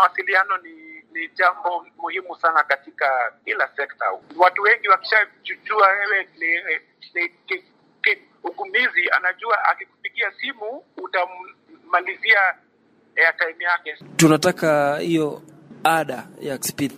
mawasiliano ni ni jambo muhimu sana katika kila sekta. Watu wengi wakishajua wewe ni, ni, ni, ni ugumizi, anajua akikupigia simu utammalizia airtime yake. Tunataka hiyo ada ya speech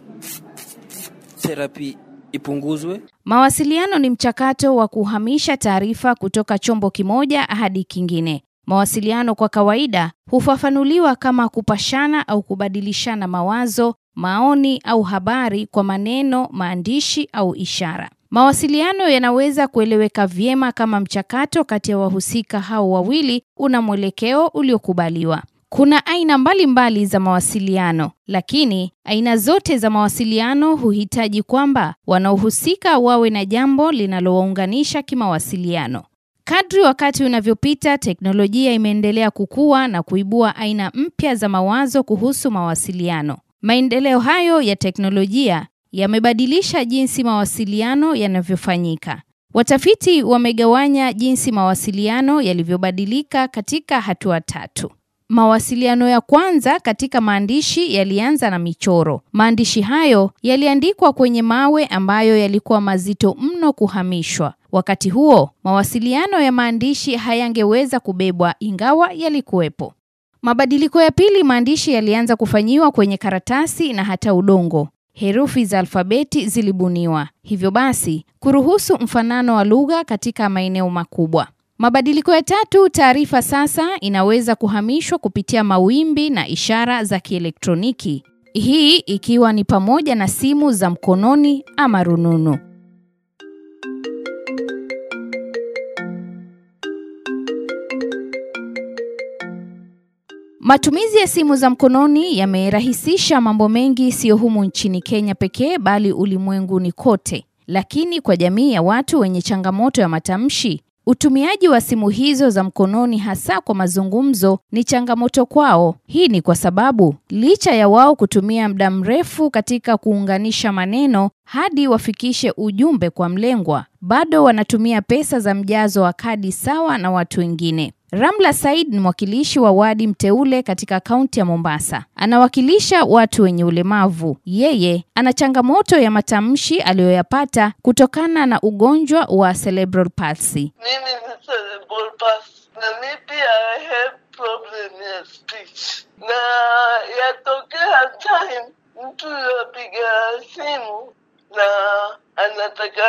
therapy ipunguzwe. Mawasiliano ni mchakato wa kuhamisha taarifa kutoka chombo kimoja hadi kingine. Mawasiliano kwa kawaida hufafanuliwa kama kupashana au kubadilishana mawazo, maoni au habari kwa maneno, maandishi au ishara. Mawasiliano yanaweza kueleweka vyema kama mchakato kati ya wahusika hao wawili una mwelekeo uliokubaliwa. Kuna aina mbalimbali mbali za mawasiliano, lakini aina zote za mawasiliano huhitaji kwamba wanaohusika wawe na jambo linalowaunganisha kimawasiliano. Kadri wakati unavyopita, teknolojia imeendelea kukua na kuibua aina mpya za mawazo kuhusu mawasiliano. Maendeleo hayo ya teknolojia yamebadilisha jinsi mawasiliano yanavyofanyika. Watafiti wamegawanya jinsi mawasiliano yalivyobadilika katika hatua tatu. Mawasiliano ya kwanza katika maandishi yalianza na michoro. Maandishi hayo yaliandikwa kwenye mawe ambayo yalikuwa mazito mno kuhamishwa. Wakati huo, mawasiliano ya maandishi hayangeweza kubebwa ingawa yalikuwepo. Mabadiliko ya pili, maandishi yalianza kufanyiwa kwenye karatasi na hata udongo. Herufi za alfabeti zilibuniwa, hivyo basi kuruhusu mfanano wa lugha katika maeneo makubwa. Mabadiliko ya tatu, taarifa sasa inaweza kuhamishwa kupitia mawimbi na ishara za kielektroniki, hii ikiwa ni pamoja na simu za mkononi ama rununu. Matumizi ya simu za mkononi yamerahisisha mambo mengi, sio humu nchini Kenya pekee, bali ulimwenguni kote. Lakini kwa jamii ya watu wenye changamoto ya matamshi, utumiaji wa simu hizo za mkononi hasa kwa mazungumzo ni changamoto kwao. Hii ni kwa sababu licha ya wao kutumia muda mrefu katika kuunganisha maneno hadi wafikishe ujumbe kwa mlengwa, bado wanatumia pesa za mjazo wa kadi sawa na watu wengine. Ramla Said ni mwakilishi wa wadi mteule katika kaunti ya Mombasa. Anawakilisha watu wenye ulemavu. Yeye ana changamoto ya matamshi aliyoyapata kutokana na ugonjwa wa cerebral palsy. Mimi ni cerebral palsy na mimi pia I have problem ya speech, na yatokea time mtu yapiga simu na anataka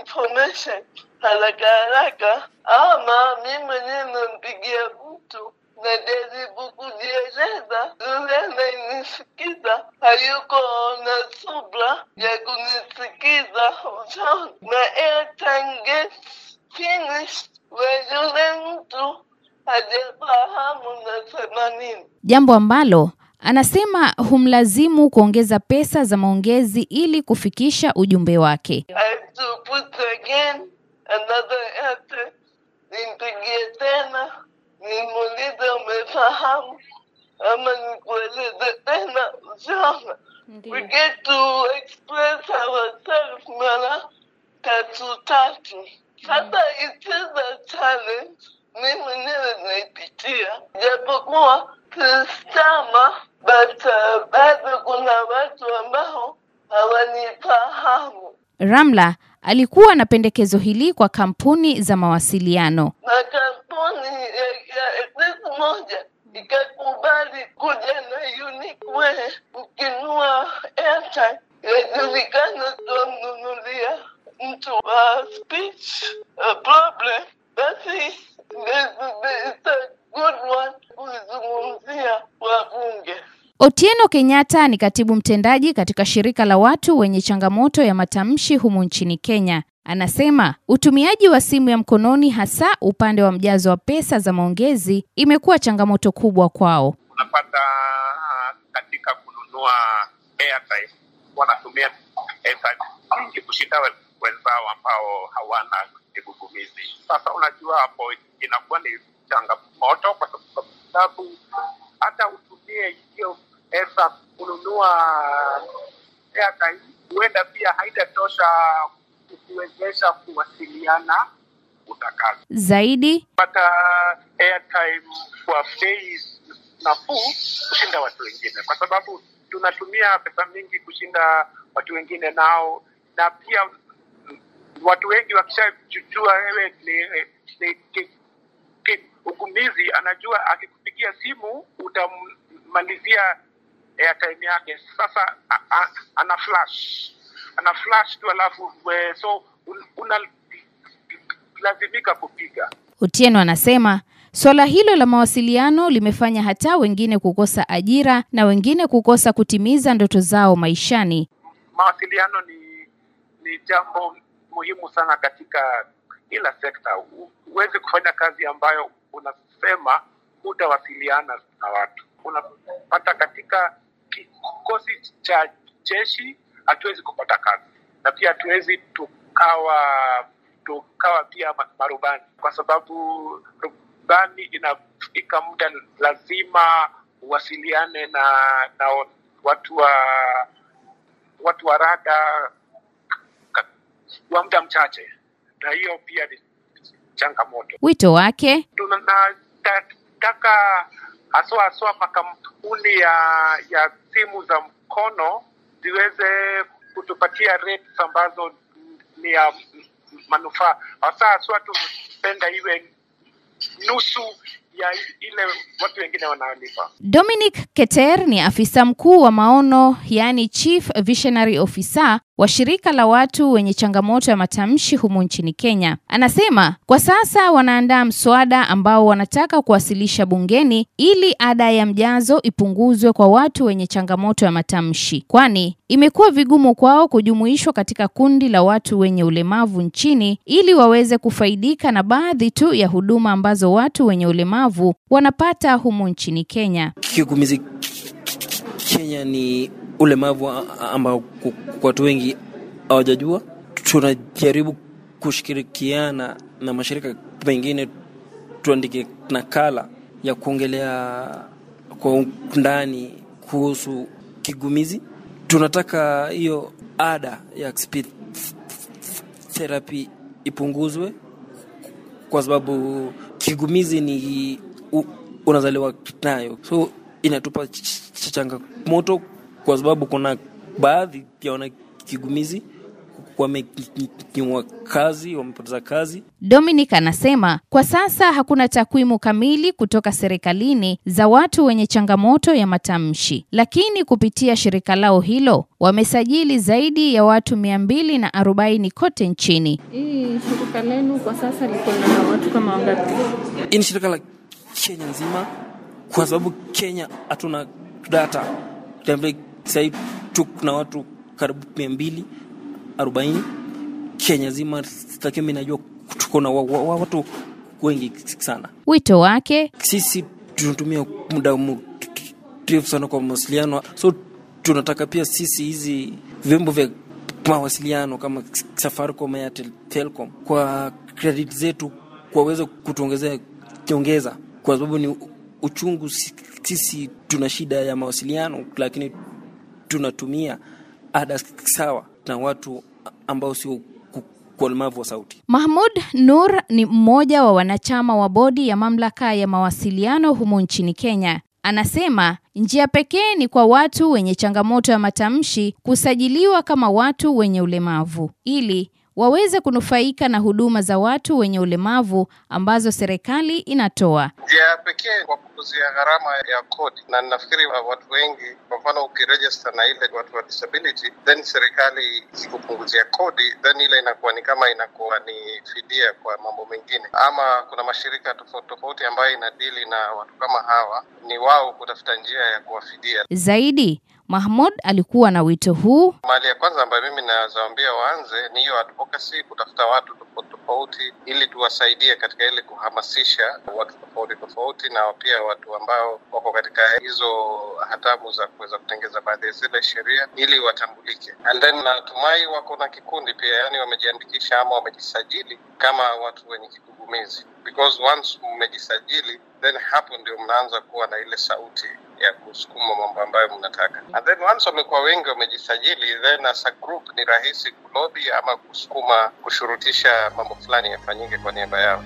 information haraka haraka, ama mimi mwenyewe nampigia mtu najaribu kujieleza, yule anayenisikiza hayuko na subra ya kunisikiza ushauri, na airtime gets finished when yule mtu hajafahamu na themanini, Jambo ambalo anasema humlazimu kuongeza pesa za maongezi ili kufikisha ujumbe wake. I have to put again another airtime, nimpigie tena nimuulize umefahamu ama nikueleze tena, ushaona. We get to express ourselves mara tatu tatu. Sasa it is a challenge, mi mwenyewe naipitia, japokuwa sistama, but uh, bado kuna watu ambao hawanifahamu Ramla alikuwa na pendekezo hili kwa kampuni za mawasiliano. na kampuni ya, ya moja ikakubali kuja na unique way ukinua airtime yajulikana tuamnunulia mtu wa speech problem, basi it's a good one kuizungumzia wabunge. Otieno Kenyatta ni katibu mtendaji katika shirika la watu wenye changamoto ya matamshi humu nchini Kenya. Anasema utumiaji wa simu ya mkononi hasa upande wa mjazo wa pesa za maongezi imekuwa changamoto kubwa kwao. Unapata katika kununua airtime wanatumia pesa nyingi kushinda wenzao ambao hawana kigugumizi. Sasa unajua hapo inakuwa ni changamoto kwa sababu hata utumie hiyo pesa kununua airtime, huenda pia haitatosha kuwezesha kuwasiliana utakavyo Zaidi? Pata airtime kwa bei nafuu kushinda watu wengine, kwa sababu tunatumia pesa mingi kushinda watu wengine nao, na pia watu wengi wakishajua wewe ni, ugumizi, anajua akikupigia simu utammalizia time yake. Sasa a, a, ana flash ana flash tu, alafu we, so un, unalazimika kupiga Otieno anasema suala hilo la mawasiliano limefanya hata wengine kukosa ajira na wengine kukosa kutimiza ndoto zao maishani. mawasiliano ni ni jambo muhimu sana katika kila sekta. Huwezi kufanya kazi ambayo unasema hutawasiliana na watu. Unapata katika kikosi cha jeshi hatuwezi kupata kazi, na pia hatuwezi tukawa tukawa pia marubani, kwa sababu rubani inafika muda lazima uwasiliane na na watu wa watu wa rada wa muda mchache, na hiyo pia ni changamoto. Wito wake? Tunataka haswa haswa makampuni ya ya simu za mkono ziweze kutupatia rates ambazo ni ya manufaa, hasa haswa tungependa iwe nusu ya ile watu wengine wanalipa. Dominic Keter ni afisa mkuu wa maono, yaani Chief Visionary Officer wa shirika la watu wenye changamoto ya matamshi humu nchini Kenya. Anasema kwa sasa wanaandaa mswada ambao wanataka kuwasilisha bungeni ili ada ya mjazo ipunguzwe kwa watu wenye changamoto ya matamshi, kwani imekuwa vigumu kwao kujumuishwa katika kundi la watu wenye ulemavu nchini ili waweze kufaidika na baadhi tu ya huduma ambazo watu wenye ulemavu wanapata humu nchini Kenya. Kigumizi Kenya ni ulemavu ambao watu wengi hawajajua. Tunajaribu kushirikiana na mashirika mengine tuandike nakala ya kuongelea kwa undani kuhusu kigumizi. Tunataka hiyo ada ya speech therapy ipunguzwe kwa sababu kigumizi ni unazaliwa nayo, so inatupa ch- ch- changamoto kwa sababu kuna baadhi ya wana kigumizi wamenyimwa kazi, wamepoteza kazi. Dominic anasema kwa sasa hakuna takwimu kamili kutoka serikalini za watu wenye changamoto ya matamshi, lakini kupitia shirika lao hilo wamesajili zaidi ya watu mia mbili na arobaini kote nchini. Hii shirika lenu kwa sasa liko na watu kama wangapi? Hii ni shirika la Kenya nzima, kwa sababu Kenya hatuna data. Sahii tuna watu karibu mia mbili arobaini Kenya zima, mi najua tuko na wa, wa, wa, watu wengi sana. Wito wake Sisi tunatumia muda mrefu sana kwa mawasiliano, so tunataka pia sisi hizi vyombo vya mawasiliano kama Safaricom, Airtel, Telcom kwa credit zetu kwaweza kutuongezea nyongeza, kwa sababu ni uchungu. Sisi tuna shida ya mawasiliano, lakini tunatumia ada sawa na watu ambao sio kwa ulemavu wa sauti. Mahmud Nur ni mmoja wa wanachama wa bodi ya mamlaka ya mawasiliano humu nchini Kenya. Anasema njia pekee ni kwa watu wenye changamoto ya matamshi kusajiliwa kama watu wenye ulemavu ili waweze kunufaika na huduma za watu wenye ulemavu ambazo serikali inatoa. Njia pekee kwa kupuzia gharama ya kodi, na nafikiri watu wengi, kwa mfano ukirejista na ile watu wa disability, then serikali ikupunguzia kodi, then ile inakuwa ni kama inakuwa ni fidia kwa mambo mengine, ama kuna mashirika tofauti tofauti ambayo inadili na watu kama hawa, ni wao kutafuta njia ya kuwafidia. Zaidi, Mahmud alikuwa na wito huu. Mali ya kwanza ambayo mimi nawaambia waanze ni hiyo advocacy, kutafuta watu tofauti tofauti, ili tuwasaidie katika ile kuhamasisha watu tofauti tofauti, na pia watu ambao wako katika hizo hatamu za kuweza kutengeza baadhi ya zile sheria ili watambulike. And then natumai wako na kikundi pia, yani wamejiandikisha ama wamejisajili kama watu wenye kigugumizi, because once mmejisajili then hapo ndio mnaanza kuwa na ile sauti ya kusukuma mambo ambayo mnataka. And then once wamekuwa wengi wamejisajili, then as a group ni rahisi kulobi ama kusukuma kushurutisha mambo fulani yafanyike kwa niaba yao.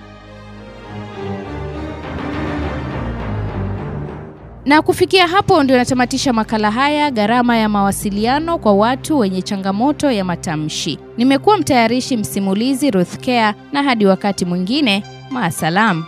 Na kufikia hapo ndio natamatisha makala haya, gharama ya mawasiliano kwa watu wenye changamoto ya matamshi. Nimekuwa mtayarishi msimulizi Ruth na hadi wakati mwingine, maasalam.